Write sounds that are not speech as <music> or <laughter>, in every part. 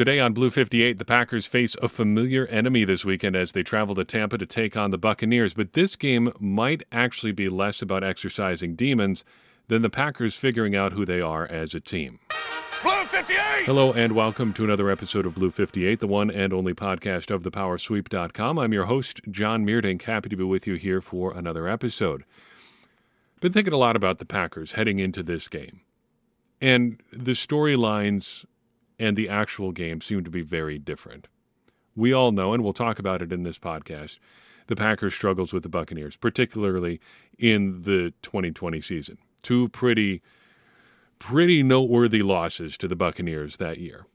Today on Blue 58, the Packers face a familiar enemy this weekend as they travel to Tampa to take on the Buccaneers. But this game might actually be less about exercising demons than the Packers figuring out who they are as a team. Blue 58! Hello and welcome to another episode of Blue 58, the one and only podcast of thepowersweep.com. I'm your host, John Meerdink. Happy to be with you here for another episode. Been thinking a lot about the Packers heading into this game. And the storylines and the actual game seem to be very different. We all know, and we'll talk about it in this podcast, the Packers' struggles with the Buccaneers, particularly in the 2020 season. Two pretty, pretty noteworthy losses to the Buccaneers that year.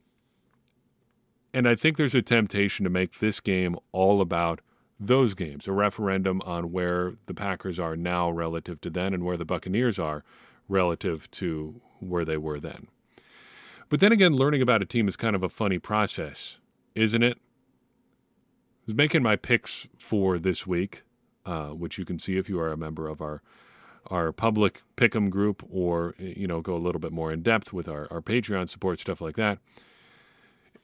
And I think there's a temptation to make this game all about those games, a referendum on where the Packers are now relative to then and where the Buccaneers are relative to where they were then. But then again, learning about a team is kind of a funny process, isn't it? I was making my picks for this week, uh, which you can see if you are a member of our our public pick'em group, or you know, go a little bit more in depth with our, our Patreon support stuff like that.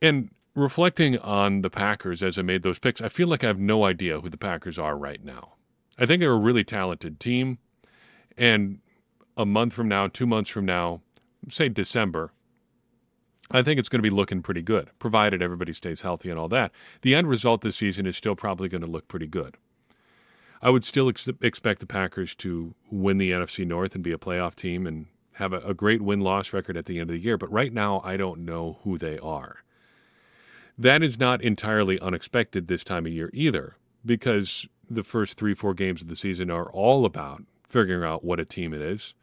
And reflecting on the Packers as I made those picks, I feel like I have no idea who the Packers are right now. I think they're a really talented team, and a month from now, two months from now, say December, I think it's going to be looking pretty good, provided everybody stays healthy and all that. The end result this season is still probably going to look pretty good. I would still ex- expect the Packers to win the NFC North and be a playoff team and have a, a great win loss record at the end of the year, but right now I don't know who they are. That is not entirely unexpected this time of year either, because the first three, four games of the season are all about figuring out what a team it is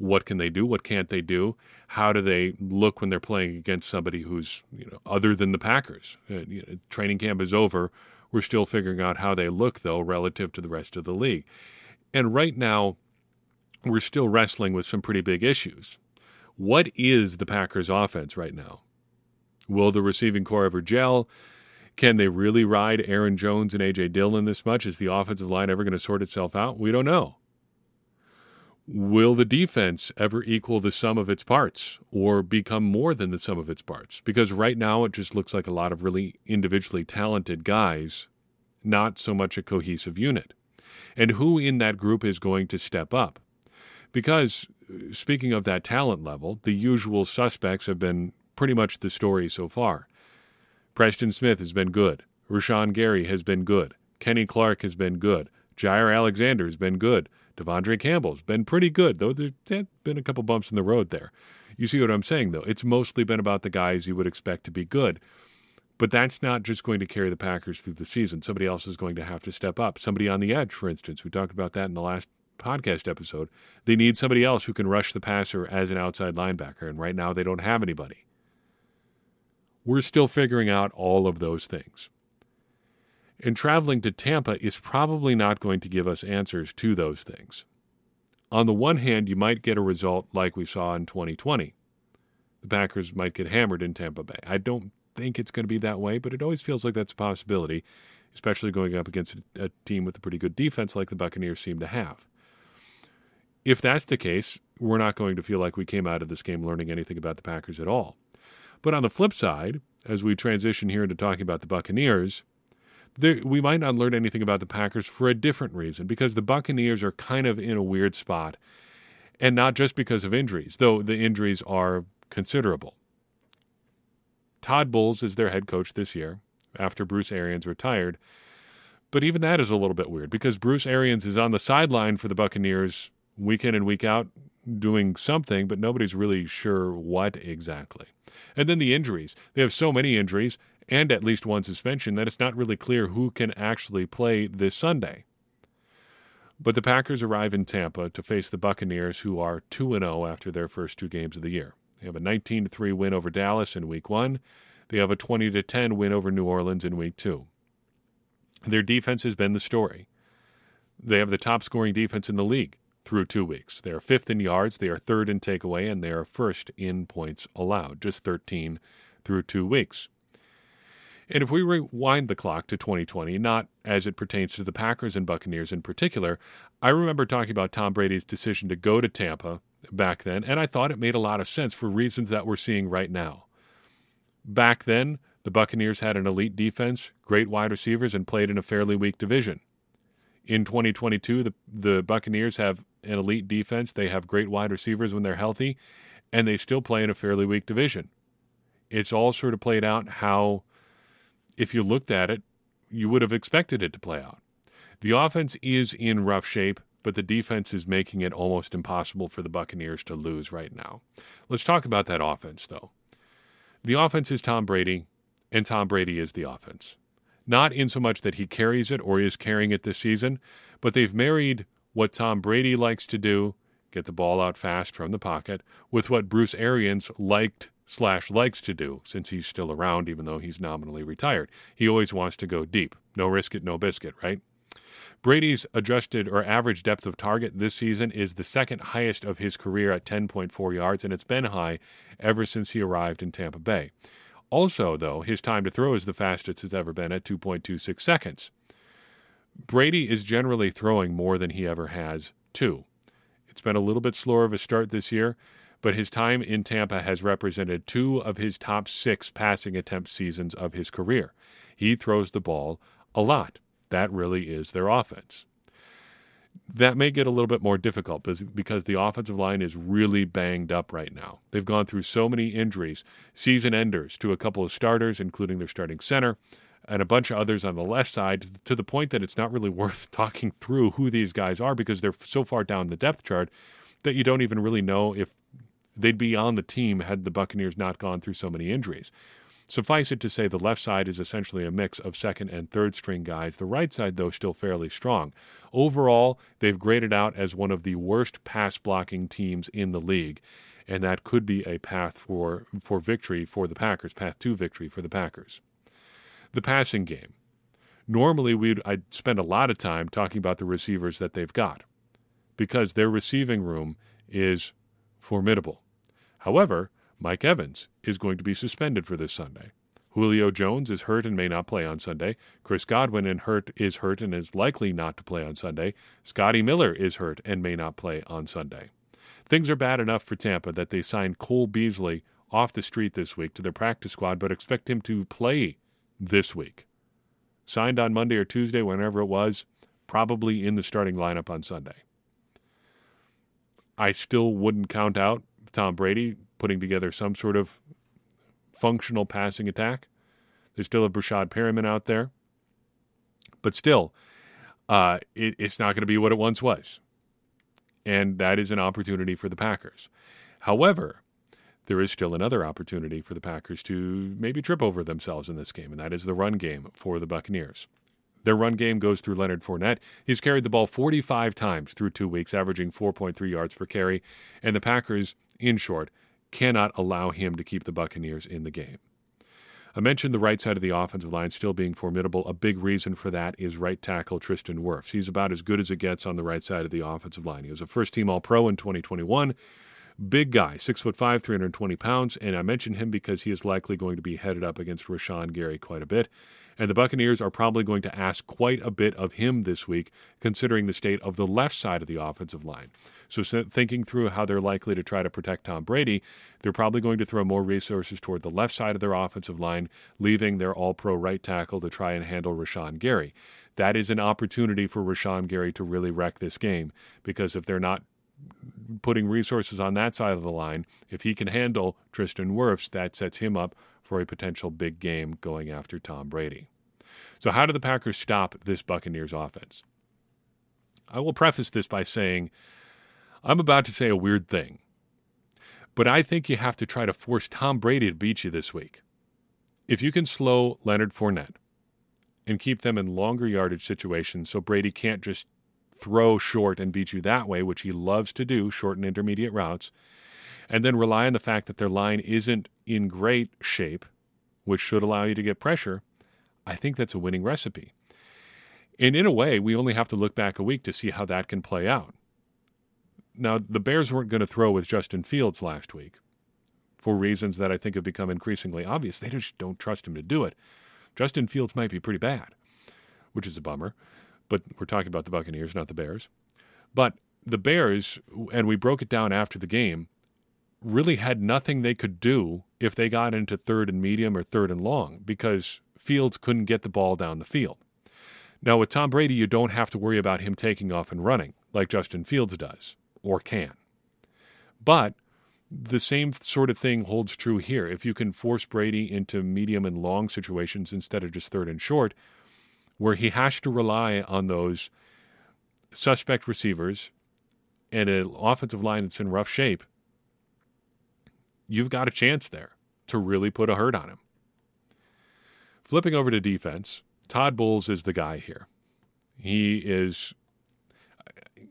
what can they do what can't they do how do they look when they're playing against somebody who's you know other than the packers uh, you know, training camp is over we're still figuring out how they look though relative to the rest of the league and right now we're still wrestling with some pretty big issues what is the packers offense right now will the receiving corps ever gel can they really ride Aaron Jones and A.J. Dillon this much? Is the offensive line ever going to sort itself out? We don't know. Will the defense ever equal the sum of its parts or become more than the sum of its parts? Because right now it just looks like a lot of really individually talented guys, not so much a cohesive unit. And who in that group is going to step up? Because uh, speaking of that talent level, the usual suspects have been pretty much the story so far. Preston Smith has been good. Rashan Gary has been good. Kenny Clark has been good. Jaire Alexander has been good. De'Vondre Campbell's been pretty good, though there's been a couple bumps in the road there. You see what I'm saying, though? It's mostly been about the guys you would expect to be good. But that's not just going to carry the Packers through the season. Somebody else is going to have to step up. Somebody on the edge, for instance. We talked about that in the last podcast episode. They need somebody else who can rush the passer as an outside linebacker, and right now they don't have anybody. We're still figuring out all of those things. And traveling to Tampa is probably not going to give us answers to those things. On the one hand, you might get a result like we saw in 2020. The Packers might get hammered in Tampa Bay. I don't think it's going to be that way, but it always feels like that's a possibility, especially going up against a team with a pretty good defense like the Buccaneers seem to have. If that's the case, we're not going to feel like we came out of this game learning anything about the Packers at all. But on the flip side, as we transition here into talking about the Buccaneers, there, we might not learn anything about the Packers for a different reason because the Buccaneers are kind of in a weird spot, and not just because of injuries, though the injuries are considerable. Todd Bowles is their head coach this year after Bruce Arians retired. But even that is a little bit weird because Bruce Arians is on the sideline for the Buccaneers week in and week out doing something, but nobody's really sure what exactly. And then the injuries. They have so many injuries and at least one suspension that it's not really clear who can actually play this Sunday. But the Packers arrive in Tampa to face the Buccaneers, who are 2 0 after their first two games of the year. They have a 19 3 win over Dallas in week one. They have a 20 10 win over New Orleans in week two. Their defense has been the story. They have the top scoring defense in the league through two weeks. They are fifth in yards, they are third in takeaway, and they are first in points allowed, just 13 through two weeks. And if we rewind the clock to 2020, not as it pertains to the Packers and Buccaneers in particular, I remember talking about Tom Brady's decision to go to Tampa back then, and I thought it made a lot of sense for reasons that we're seeing right now. Back then, the Buccaneers had an elite defense, great wide receivers, and played in a fairly weak division. In 2022, the, the Buccaneers have an elite defense. They have great wide receivers when they're healthy, and they still play in a fairly weak division. It's all sort of played out how, if you looked at it, you would have expected it to play out. The offense is in rough shape, but the defense is making it almost impossible for the Buccaneers to lose right now. Let's talk about that offense, though. The offense is Tom Brady, and Tom Brady is the offense. Not in so much that he carries it or is carrying it this season, but they've married what Tom Brady likes to do, get the ball out fast from the pocket, with what Bruce Arians liked slash likes to do since he's still around, even though he's nominally retired. He always wants to go deep. No risk it, no biscuit, right? Brady's adjusted or average depth of target this season is the second highest of his career at 10.4 yards, and it's been high ever since he arrived in Tampa Bay. Also, though, his time to throw is the fastest it's ever been at 2.26 seconds. Brady is generally throwing more than he ever has, too. It's been a little bit slower of a start this year, but his time in Tampa has represented two of his top six passing attempt seasons of his career. He throws the ball a lot. That really is their offense. That may get a little bit more difficult because the offensive line is really banged up right now. They've gone through so many injuries, season enders to a couple of starters, including their starting center, and a bunch of others on the left side, to the point that it's not really <laughs> worth talking through who these guys are because they're so far down the depth chart that you don't even really know if they'd be on the team had the Buccaneers not gone through so many injuries. Suffice it to say, the left side is essentially a mix of second and third string guys. The right side, though, still fairly strong. Overall, they've graded out as one of the worst pass blocking teams in the league, and that could be a path for, for victory for the Packers, path to victory for the Packers. The passing game. Normally, we'd, I'd spend a lot of time talking about the receivers that they've got because their receiving room is formidable. However, Mike Evans is going to be suspended for this Sunday. Julio Jones is hurt and may not play on Sunday. Chris Godwin hurt is hurt and is likely not to play on Sunday. Scotty Miller is hurt and may not play on Sunday. Things are bad enough for Tampa that they signed Cole Beasley off the street this week to their practice squad, but expect him to play this week. Signed on Monday or Tuesday, whenever it was, probably in the starting lineup on Sunday. I still wouldn't count out Tom Brady putting together some sort of functional passing attack. There's still a Breshad Perriman out there. But still, uh, it, it's not going to be what it once was. And that is an opportunity for the Packers. However, there is still another opportunity for the Packers to maybe trip over themselves in this game, and that is the run game for the Buccaneers. Their run game goes through Leonard Fournette. He's carried the ball 45 times through two weeks, averaging 4.3 yards per carry. And the Packers, in short, cannot allow him to keep the Buccaneers in the game. I mentioned the right side of the offensive line still being formidable. A big reason for that is right tackle Tristan Wirfs. He's about as good as it gets on the right side of the offensive line. He was a first team All Pro in 2021. Big guy, six foot five, 320 pounds, and I mention him because he is likely going to be headed up against Rashan Gary quite a bit. And the Buccaneers are probably going to ask quite a bit of him this week, considering the state of the left side of the offensive line. So, thinking through how they're likely to try to protect Tom Brady, they're probably going to throw more resources toward the left side of their offensive line, leaving their all pro right tackle to try and handle Rashan Gary. That is an opportunity for Rashan Gary to really wreck this game because if they're not putting resources on that side of the line, if he can handle Tristan Wirfs, that sets him up for a potential big game going after Tom Brady. So, how do the Packers stop this Buccaneers offense? I will preface this by saying I'm about to say a weird thing, but I think you have to try to force Tom Brady to beat you this week. If you can slow Leonard Fournette and keep them in longer yardage situations so Brady can't just throw short and beat you that way, which he loves to do, short and intermediate routes, and then rely on the fact that their line isn't in great shape, which should allow you to get pressure, I think that's a winning recipe. And in a way, we only have to look back a week to see how that can play out. Now, the Bears weren't going to throw with Justin Fields last week for reasons that I think have become increasingly obvious. They just don't trust him to do it. Justin Fields might be pretty bad, which is a bummer, but we're talking about the Buccaneers, not the Bears. But the Bears, and we broke it down after the game, really had nothing they could do if they got into third and medium or third and long because Fields couldn't get the ball down the field. Now, with Tom Brady, you don't have to worry about him taking off and running like Justin Fields does or can. But the same sort of thing holds true here. If you can force Brady into medium and long situations instead of just third and short, where he has to rely on those suspect receivers and an offensive line that's in rough shape, you've got a chance there to really put a hurt on him. Flipping over to defense, Todd Bowles is the guy here. He is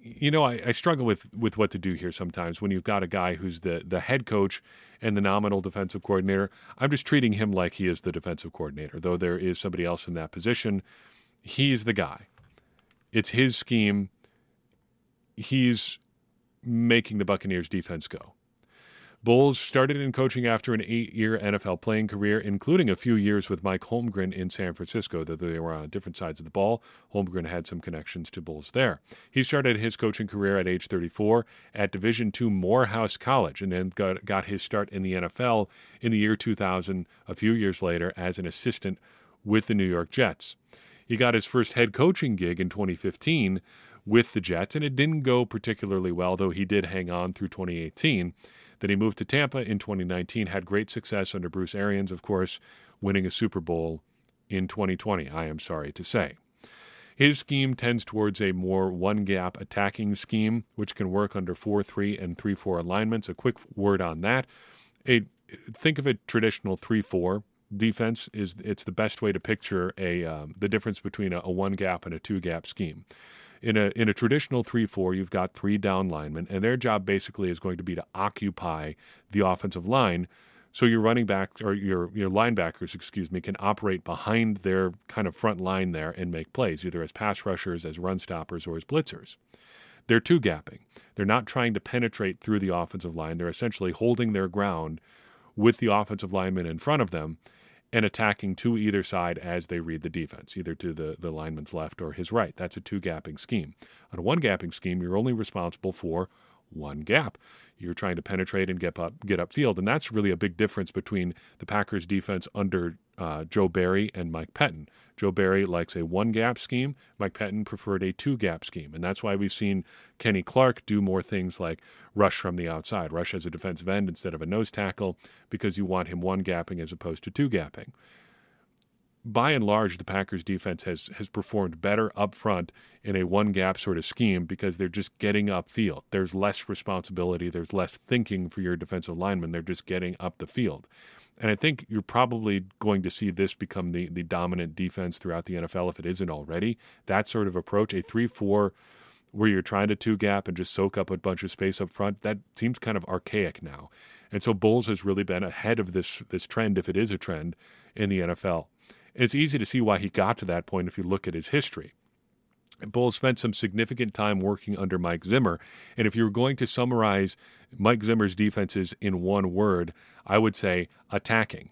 you know, I, I, struggle with with what to do here sometimes when you've got a guy who's the the head coach and the nominal defensive coordinator. I'm just treating him like he is the defensive coordinator, though there is somebody else in that position. He's the guy. It's his scheme. He's making the Buccaneers defense go. Bowles started in coaching after an eight year NFL playing career, including a few years with Mike Holmgren in San Francisco, though they were on different sides of the ball. Holmgren had some connections to Bowles there. He started his coaching career at age 34 at Division II Morehouse College and then got, got his start in the NFL in the year 2000, a few years later, as an assistant with the New York Jets. He got his first head coaching gig in 2015 with the Jets, and it didn't go particularly well, though he did hang on through 2018. Then he moved to Tampa in 2019, had great success under Bruce Arians, of course, winning a Super Bowl in 2020, I am sorry to say. His scheme tends towards a more one gap attacking scheme, which can work under 4 3 and 3 4 alignments. A quick word on that. A, think of a traditional 3 4 defense is it's the best way to picture a um, the difference between a, a one gap and a two gap scheme in a in a traditional three four, you've got three down linemen, and their job basically is going to be to occupy the offensive line. So your running back or your your linebackers, excuse me, can operate behind their kind of front line there and make plays, either as pass rushers, as run stoppers, or as blitzers. They're two gapping. They're not trying to penetrate through the offensive line. They're essentially holding their ground with the offensive lineman in front of them and attacking to either side as they read the defense, either to the, the lineman's left or his right. That's a two gapping scheme. On a one gapping scheme, you're only responsible for one gap. You're trying to penetrate and get up get upfield, and that's really a big difference between the Packers' defense under uh, Joe Barry and Mike Pettine. Joe Barry likes a one gap scheme. Mike Pettine preferred a two gap scheme, and that's why we've seen Kenny Clark do more things like rush from the outside, rush as a defensive end instead of a nose tackle, because you want him one gapping as opposed to two gapping by and large, the Packers defense has has performed better up front in a one gap sort of scheme because they're just getting upfield. There's less responsibility, there's less thinking for your defensive linemen. They're just getting up the field. And I think you're probably going to see this become the, the dominant defense throughout the NFL if it isn't already. That sort of approach, a 3 4 where you're trying to two gap and just soak up a bunch of space up front, that seems kind of archaic now. And so Bowles has really been ahead of this this trend, if it is a trend, in the NFL. And it's easy to see why he got to that point if you look at his history. Bowles spent some significant time working under Mike Zimmer. And if you were going to summarize Mike Zimmer's defenses in one word, I would say attacking.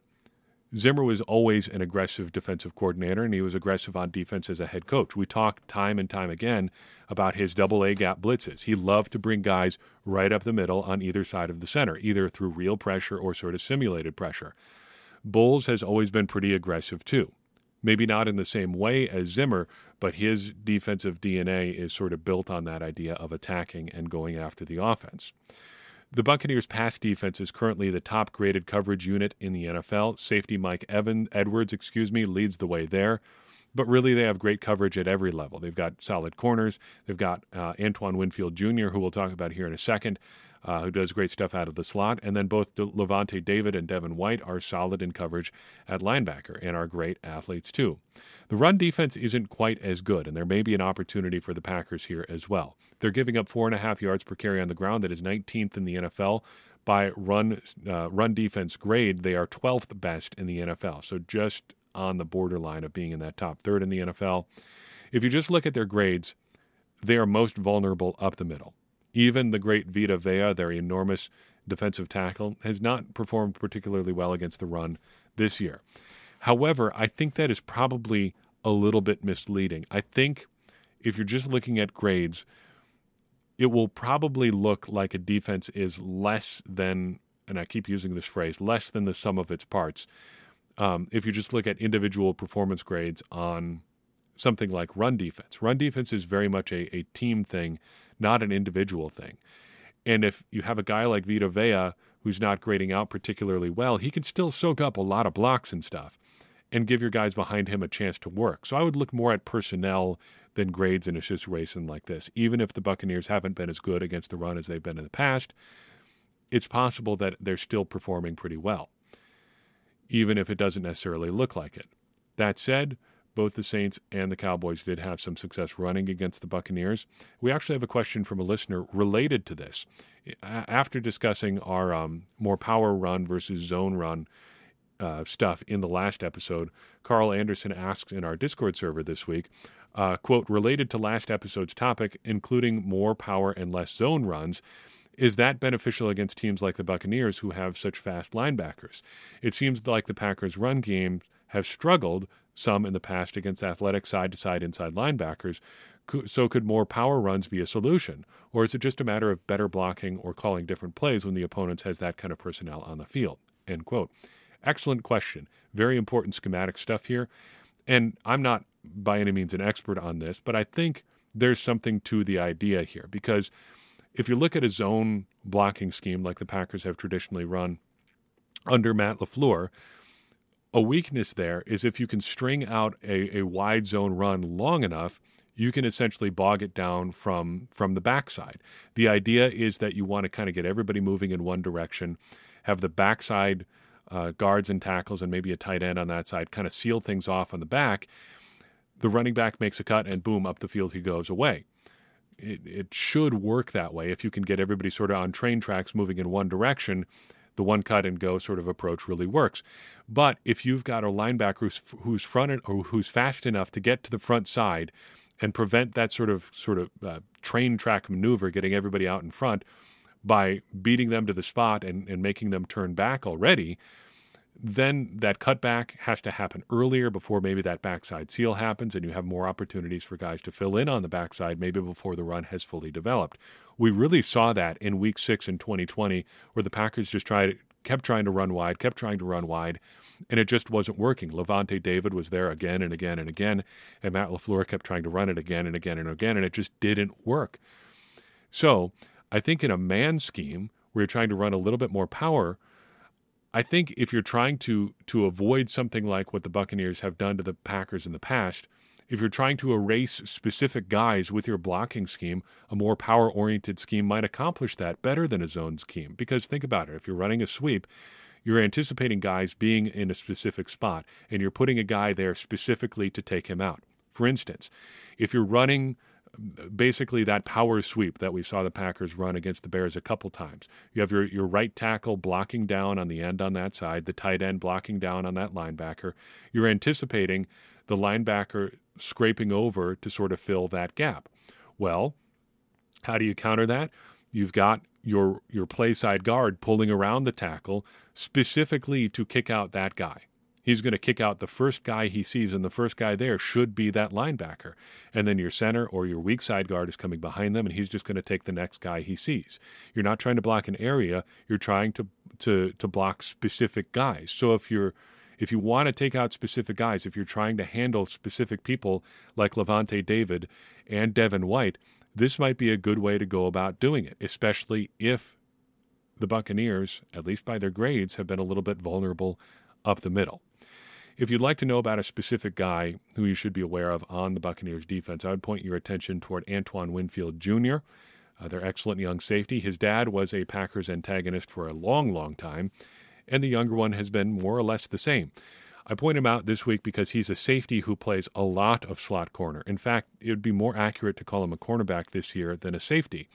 Zimmer was always an aggressive defensive coordinator, and he was aggressive on defense as a head coach. We talked time and time again about his double A gap blitzes. He loved to bring guys right up the middle on either side of the center, either through real pressure or sort of simulated pressure. Bowles has always been pretty aggressive too. Maybe not in the same way as Zimmer, but his defensive DNA is sort of built on that idea of attacking and going after the offense. The Buccaneers' pass defense is currently the top graded coverage unit in the NFL. Safety Mike Evan Edwards, excuse me, leads the way there. But really, they have great coverage at every level. They've got solid corners. They've got uh, Antoine Winfield Jr., who we'll talk about here in a second uh, who does great stuff out of the slot. And then both Lavonte David and Devin White are solid in coverage at linebacker and are great athletes too. The run defense isn't quite as good, and there may be an opportunity for the Packers here as well. They're giving up four and a half yards per carry on the ground. That is 19th in the NFL. By run uh, run defense grade, they are 12th best in the NFL. So just on the borderline of being in that top third in the NFL. If you just look at their grades, they are most vulnerable up the middle. Even the great Vita Vea, their enormous defensive tackle, has not performed particularly well against the run this year. However, I think that is probably a little bit misleading. I think if you're just looking at grades, it will probably look like a defense is less than and I keep using this phrase, less than the sum of its parts. Um, if you just look at individual performance grades on something like run defense, run defense is very much a, a team thing, not an individual thing. And if you have a guy like Vita Vea who's not grading out particularly well, he can still soak up a lot of blocks and stuff and give your guys behind him a chance to work. So I would look more at personnel than grades in a situation like this. Even if the Buccaneers haven't been as good against the run as they've been in the past, it's possible that they're still performing pretty well, even if it doesn't necessarily look like it. That said, both the Saints and the Cowboys did have some success running against the Buccaneers. We actually have a question from a listener related to this. After discussing our um, more power run versus zone run uh, stuff in the last episode, Carl Anderson asks in our Discord server this week, uh, quote, related to last episode's topic, including more power and less zone runs, is that beneficial against teams like the Buccaneers who have such fast linebackers? It seems like the Packers' run game have struggled some in the past against athletic side to side inside linebackers. So, could more power runs be a solution? Or is it just a matter of better blocking or calling different plays when the opponent has that kind of personnel on the field? End quote. Excellent question. Very important schematic stuff here. And I'm not by any means an expert on this, but I think there's something to the idea here because if you look at a zone blocking scheme like the Packers have traditionally run under Matt LaFleur, a weakness there is if you can string out a, a wide zone run long enough, you can essentially bog it down from from the backside. The idea is that you want to kind of get everybody moving in one direction, have the backside uh, guards and tackles, and maybe a tight end on that side, kind of seal things off on the back. The running back makes a cut, and boom, up the field he goes away. It, it should work that way if you can get everybody sort of on train tracks moving in one direction. The one cut and go sort of approach really works. But if you've got a linebacker who's, who's front or who's fast enough to get to the front side and prevent that sort of sort of uh, train track maneuver, getting everybody out in front, by beating them to the spot and, and making them turn back already, then that cutback has to happen earlier before maybe that backside seal happens, and you have more opportunities for guys to fill in on the backside maybe before the run has fully developed. We really saw that in week six in 2020, where the Packers just tried kept trying to run wide, kept trying to run wide, and it just wasn't working. Lavonte David was there again and again and again, and Matt LaFleur kept trying to run it again and again and again, and it just didn't work. So I think in a man scheme where you're trying to run a little bit more power, I think if you're trying to to avoid something like what the Buccaneers have done to the Packers in the past, if you're trying to erase specific guys with your blocking scheme, a more power oriented scheme might accomplish that better than a zone scheme. Because think about it if you're running a sweep, you're anticipating guys being in a specific spot, and you're putting a guy there specifically to take him out. For instance, if you're running basically that power sweep that we saw the Packers run against the Bears a couple times. You have your, your right tackle blocking down on the end on that side, the tight end blocking down on that linebacker. You're anticipating the linebacker scraping over to sort of fill that gap. Well, how do you counter that? You've got your your play side guard pulling around the tackle specifically to kick out that guy. He's going to kick out the first guy he sees, and the first guy there should be that linebacker. And then your center or your weak side guard is coming behind them, and he's just going to take the next guy he sees. You're not trying to block an area; you're trying to to to block specific guys. So if you're if you want to take out specific guys, if you're trying to handle specific people like Lavonte David and Devin White, this might be a good way to go about doing it, especially if the Buccaneers, at least by their grades, have been a little bit vulnerable up the middle. If you'd like to know about a specific guy who you should be aware of on the Buccaneers defense, I would point your attention toward Antoine Winfield Jr., uh, their excellent young safety. His dad was a Packers antagonist for a long, long time, and the younger one has been more or less the same. I point him out this week because he's a safety who plays a lot of slot corner. In fact, it would be more accurate to call him a cornerback this year than a safety.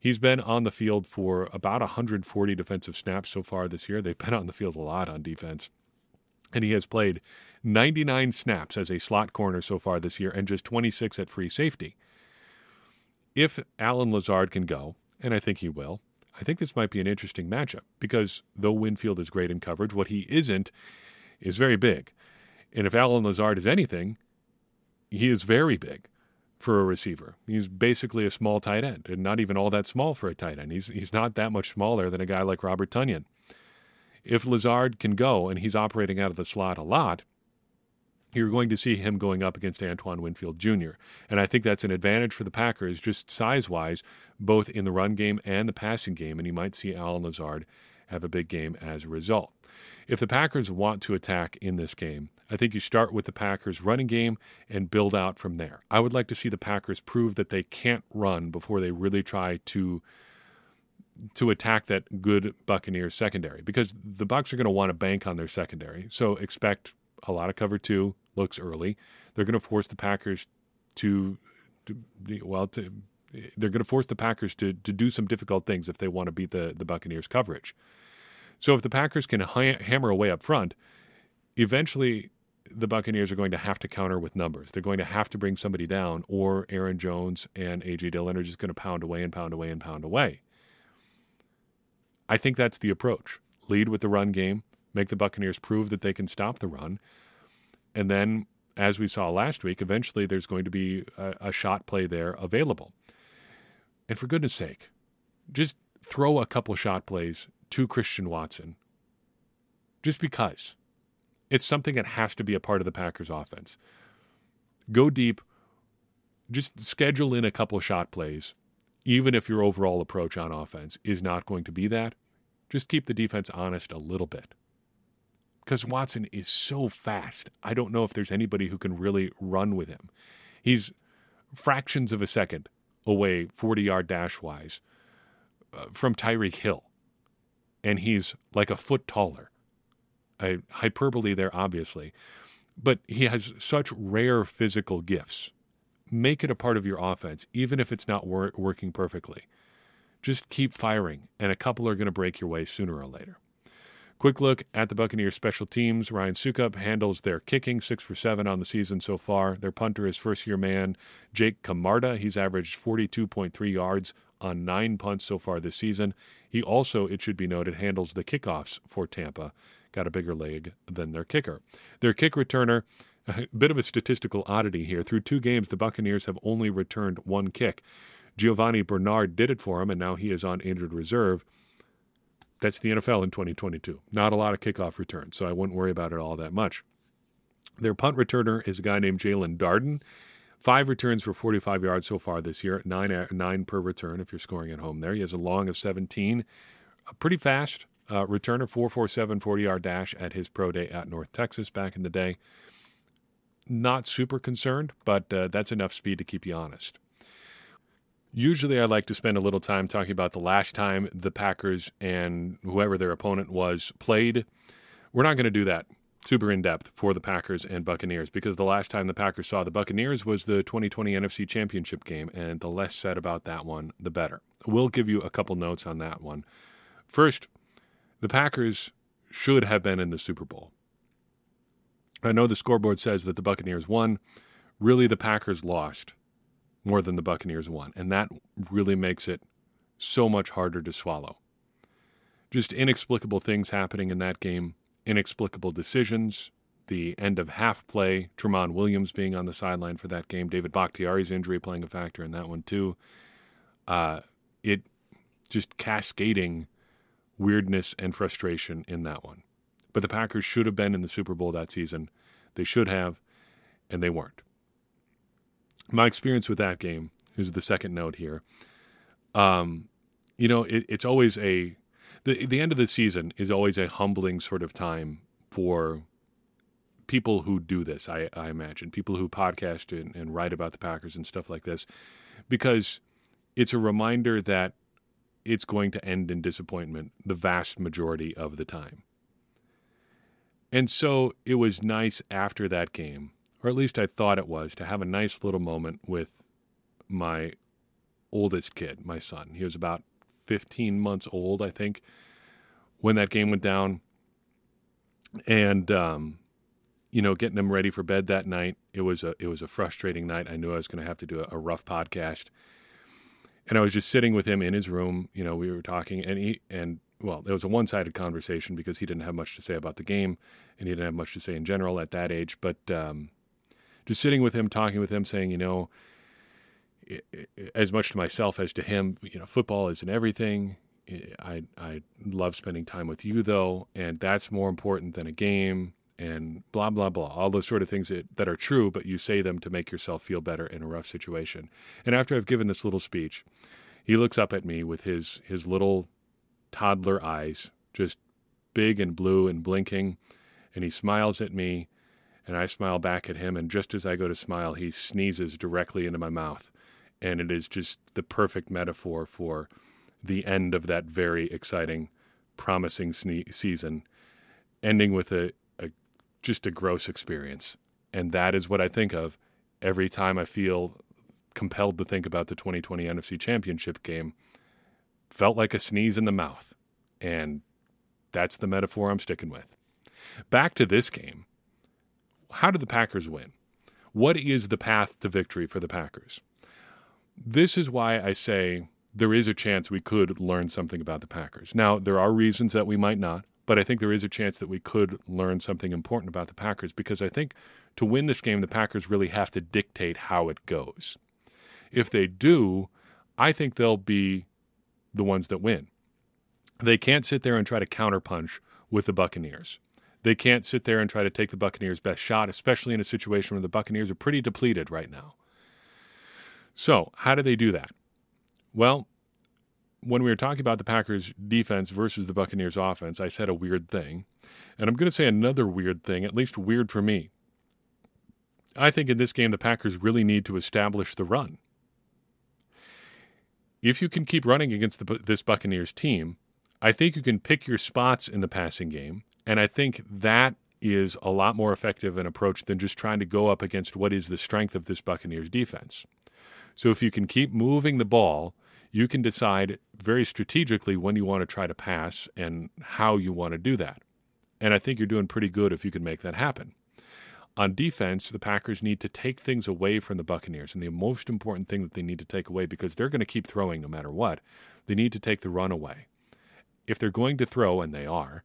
He's been on the field for about 140 defensive snaps so far this year. They've been on the field a lot on defense and he has played 99 snaps as a slot corner so far this year and just 26 at free safety. If Allen Lazard can go, and I think he will, I think this might be an interesting matchup because though Winfield is great in coverage, what he isn't is very big. And if Allen Lazard is anything, he is very big. for a receiver. He's basically a small tight end, and not even all that small for a tight end. He's he's not that much smaller than a guy like Robert Tonyan. If Lazard can go and he's operating out of the slot a lot, you're going to see him going up against Antoine Winfield Jr. And I think that's an advantage for the Packers, just size wise, both in the run game and the passing game. And you might see Allen Lazard have a big game as a result. If the Packers want to attack in this game, I think you start with the Packers running game and build out from there. I would like to see the Packers prove that they can't run before they really try to to attack that good Buccaneers secondary because the Bucks are going to want to bank on their secondary. So expect a lot of cover 2 looks early. They're going to force the Packers to, to well to they're going to force the Packers to to do some difficult things if they want to beat the the Buccaneers coverage. So if the Packers can ha- hammer away up front, eventually the Buccaneers are going to have to counter with numbers. They're going to have to bring somebody down, or Aaron Jones and A.J. Dillon are just going to pound away and pound away and pound away. I think that's the approach. Lead with the run game, make the Buccaneers prove that they can stop the run, and then, as we saw last week, eventually there's going to be a, a shot play there available. And for goodness sake, just throw a couple shot plays to Christian Watson just because. It's something that has to be a part of the Packers offense. Go deep, just schedule in a couple shot plays, even if your overall approach on offense is not going to be that. Just keep the defense honest a little bit. Because Watson is so fast. I don't know if there's anybody who can really run with him. He's fractions of a second away, 40 yard dash wise, uh, from Tyreek Hill and he's like a foot taller. A hyperbole there, obviously, but he has such rare physical gifts. Make it a part of your offense, even if it's not wor- working perfectly. Just keep firing, and a couple are going to break your way sooner or later. Quick look at the Buccaneers special teams. Ryan Succop handles their kicking, six for seven on the season so far. Their punter is first year man Jake Camarda. He's averaged 42.3 yards on nine punts so far this season. He also, it should be noted, handles the kickoffs for Tampa. Got a bigger leg than their kicker. Their kick returner, a <laughs> bit of a statistical oddity here. Through two games, the Buccaneers have only returned one kick. Giovani Bernard did it for him, and now he is on injured reserve. That's the NFL in 2022. Not a lot of kickoff returns, so I wouldn't worry about it all that much. Their punt returner is a guy named Jaelon Darden. Five returns for 45 yards so far this year, nine uh, nine per return if you're scoring at home there. He has a long of 17. A pretty fast uh, returner, 447 40 yard dash at his pro day at North Texas back in the day. Not super concerned, but uh, that's enough speed to keep you honest. Usually, I like to spend a little time talking about the last time the Packers and whoever their opponent was played. We're not going to do that super in depth for the Packers and Buccaneers because the last time the Packers saw the Buccaneers was the 2020 NFC Championship game, and the less said about that one, the better. We'll give you a couple notes on that one. First, the Packers should have been in the Super Bowl. I know the scoreboard says that the Buccaneers won. Really, the Packers lost more than the Buccaneers won, and that really makes it so much harder to swallow. Just inexplicable things happening in that game inexplicable decisions, the end of half play, Tramon Williams being on the sideline for that game, David Bakhtiari's injury playing a factor in that one too. Uh, it just cascading weirdness and frustration in that one. But the Packers should have been in the Super Bowl that season. They should have, and they weren't. My experience with that game is the second note here. Um, you know, it, it's always a the the end of the season is always a humbling sort of time for people who do this. I, I imagine people who podcast and, and write about the Packers and stuff like this, because it's a reminder that it's going to end in disappointment the vast majority of the time. And so it was nice after that game, or at least I thought it was, to have a nice little moment with my oldest kid, my son. He was about 15 months old, I think, when that game went down. And um, you know, getting him ready for bed that night, it was a it was a frustrating night. I knew I was going to have to do a, a rough podcast, and I was just sitting with him in his room. You know, we were talking, and he and well, it was a one sided conversation because he didn't have much to say about the game, and he didn't have much to say in general at that age. But um, just sitting with him, talking with him, saying, you know, as much to myself as to him, you know, football isn't everything. I I love spending time with you though, and that's more important than a game and blah blah blah. All those sort of things that, that are true, but you say them to make yourself feel better in a rough situation. And after I've given this little speech, he looks up at me with his his little toddler eyes, just big and blue and blinking, and he smiles at me, and I smile back at him, and just as I go to smile, he sneezes directly into my mouth. And it is just the perfect metaphor for the end of that very exciting, promising sne- season, ending with a, a just a gross experience. And that is what I think of every time I feel compelled to think about the 2020 NFC Championship game. Felt like a sneeze in the mouth. And that's the metaphor I'm sticking with. Back to this game. How did the Packers win? What is the path to victory for the Packers? This is why I say there is a chance we could learn something about the Packers. Now, there are reasons that we might not, but I think there is a chance that we could learn something important about the Packers because I think to win this game, the Packers really have to dictate how it goes. If they do, I think they'll be the ones that win. They can't sit there and try to counterpunch with the Buccaneers. They can't sit there and try to take the Buccaneers' best shot, especially in a situation where the Buccaneers are pretty depleted right now. So, how do they do that? Well, when we were talking about the Packers defense versus the Buccaneers offense, I said a weird thing. And I'm going to say another weird thing, at least weird for me. I think in this game, the Packers really need to establish the run. If you can keep running against the, this Buccaneers team, I think you can pick your spots in the passing game. And I think that is a lot more effective an approach than just trying to go up against what is the strength of this Buccaneers defense. So if you can keep moving the ball you can decide very strategically when you want to try to pass and how you want to do that. And I think you're doing pretty good if you can make that happen. On defense, the Packers need to take things away from the Buccaneers. And the most important thing that they need to take away, because they're going to keep throwing no matter what, they need to take the run away. If they're going to throw, and they are,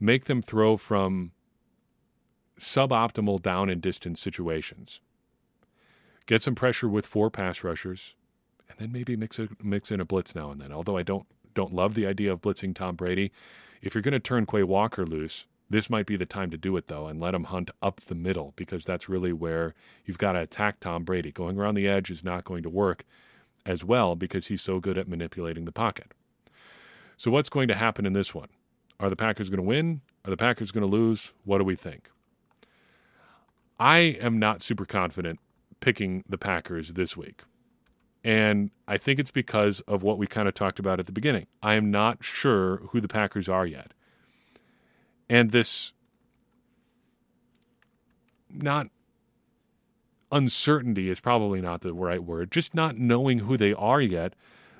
make them throw from suboptimal down and distance situations. Get some pressure with four pass rushers and then maybe mix a, mix in a blitz now and then. Although I don't don't love the idea of blitzing Tom Brady, if you're going to turn Quay Walker loose, this might be the time to do it though, and let him hunt up the middle because that's really where you've got to attack Tom Brady. Going around the edge is not going to work as well because he's so good at manipulating the pocket. So what's going to happen in this one? Are the Packers going to win? Are the Packers going to lose? What do we think? I am not super confident picking the Packers this week. And I think it's because of what we kind of talked about at the beginning. I am not sure who the Packers are yet. And this not uncertainty is probably not the right word, just not knowing who they are yet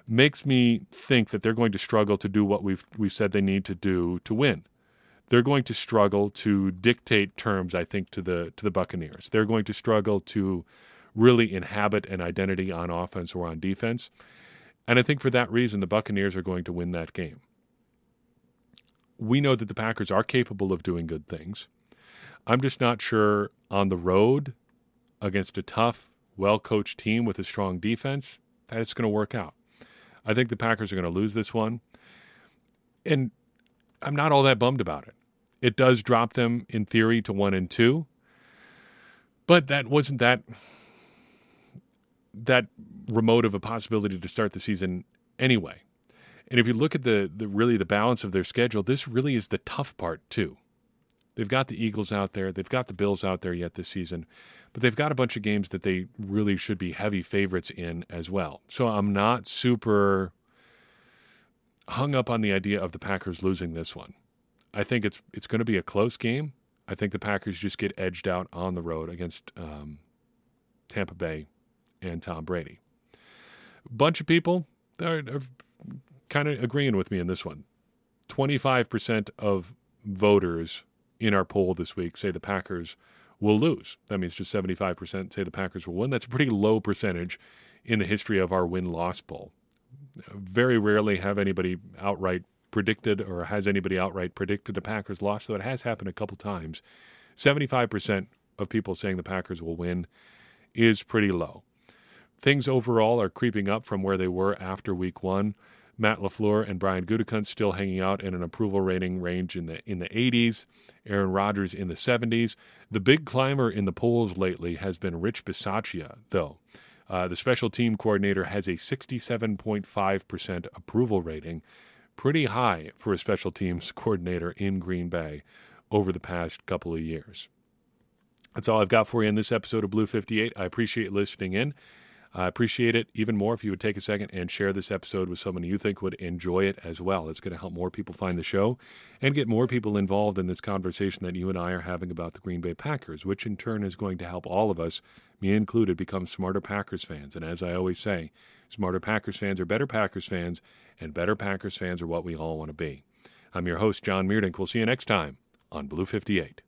makes me think that they're going to struggle to do what we've we've said they need to do to win. They're going to struggle to dictate terms, I think, to the to the Buccaneers. They're going to struggle to really inhabit an identity on offense or on defense. And I think for that reason, the Buccaneers are going to win that game. We know that the Packers are capable of doing good things. I'm just not sure on the road against a tough, well coached team with a strong defense that it's going to work out. I think the Packers are going to lose this one. And I'm not all that bummed about it. It does drop them in theory to one and two, but that wasn't that that remote of a possibility to start the season anyway. And if you look at the, the really the balance of their schedule, this really is the tough part too. They've got the Eagles out there, they've got the Bills out there yet this season, but they've got a bunch of games that they really should be heavy favorites in as well. So I'm not super hung up on the idea of the Packers losing this one. I think it's it's going to be a close game. I think the Packers just get edged out on the road against um, Tampa Bay and Tom Brady. Bunch of people are, are kind of agreeing with me in this one. 25% of voters in our poll this week say the Packers will lose. That means just 75% say the Packers will win. That's a pretty low percentage in the history of our win loss poll. Very rarely have anybody outright predicted or has anybody outright predicted a Packers loss, though it has happened a couple times. 75% of people saying the Packers will win is pretty low. things overall are creeping up from where they were after week one. Matt LaFleur and Brian Gutekunst still hanging out in an approval rating range in the in the 80s. Aaron Rodgers in the 70s. The big climber in the polls lately has been Rich Bisaccia, though. Uh, the special team coordinator has a 67.5% approval rating, pretty high for a special teams coordinator in Green Bay over the past couple of years. That's all I've got for you in this episode of Blue 58. I appreciate listening in. I appreciate it even more if you would take a second and share this episode with someone you think would enjoy it as well. It's going to help more people find the show and get more people involved in this conversation that you and I are having about the Green Bay Packers, which in turn is going to help all of us, me included, become smarter Packers fans. And as I always say, smarter Packers fans are better Packers fans, and better Packers fans are what we all want to be. I'm your host, John Meerdink. We'll see you next time on Blue 58.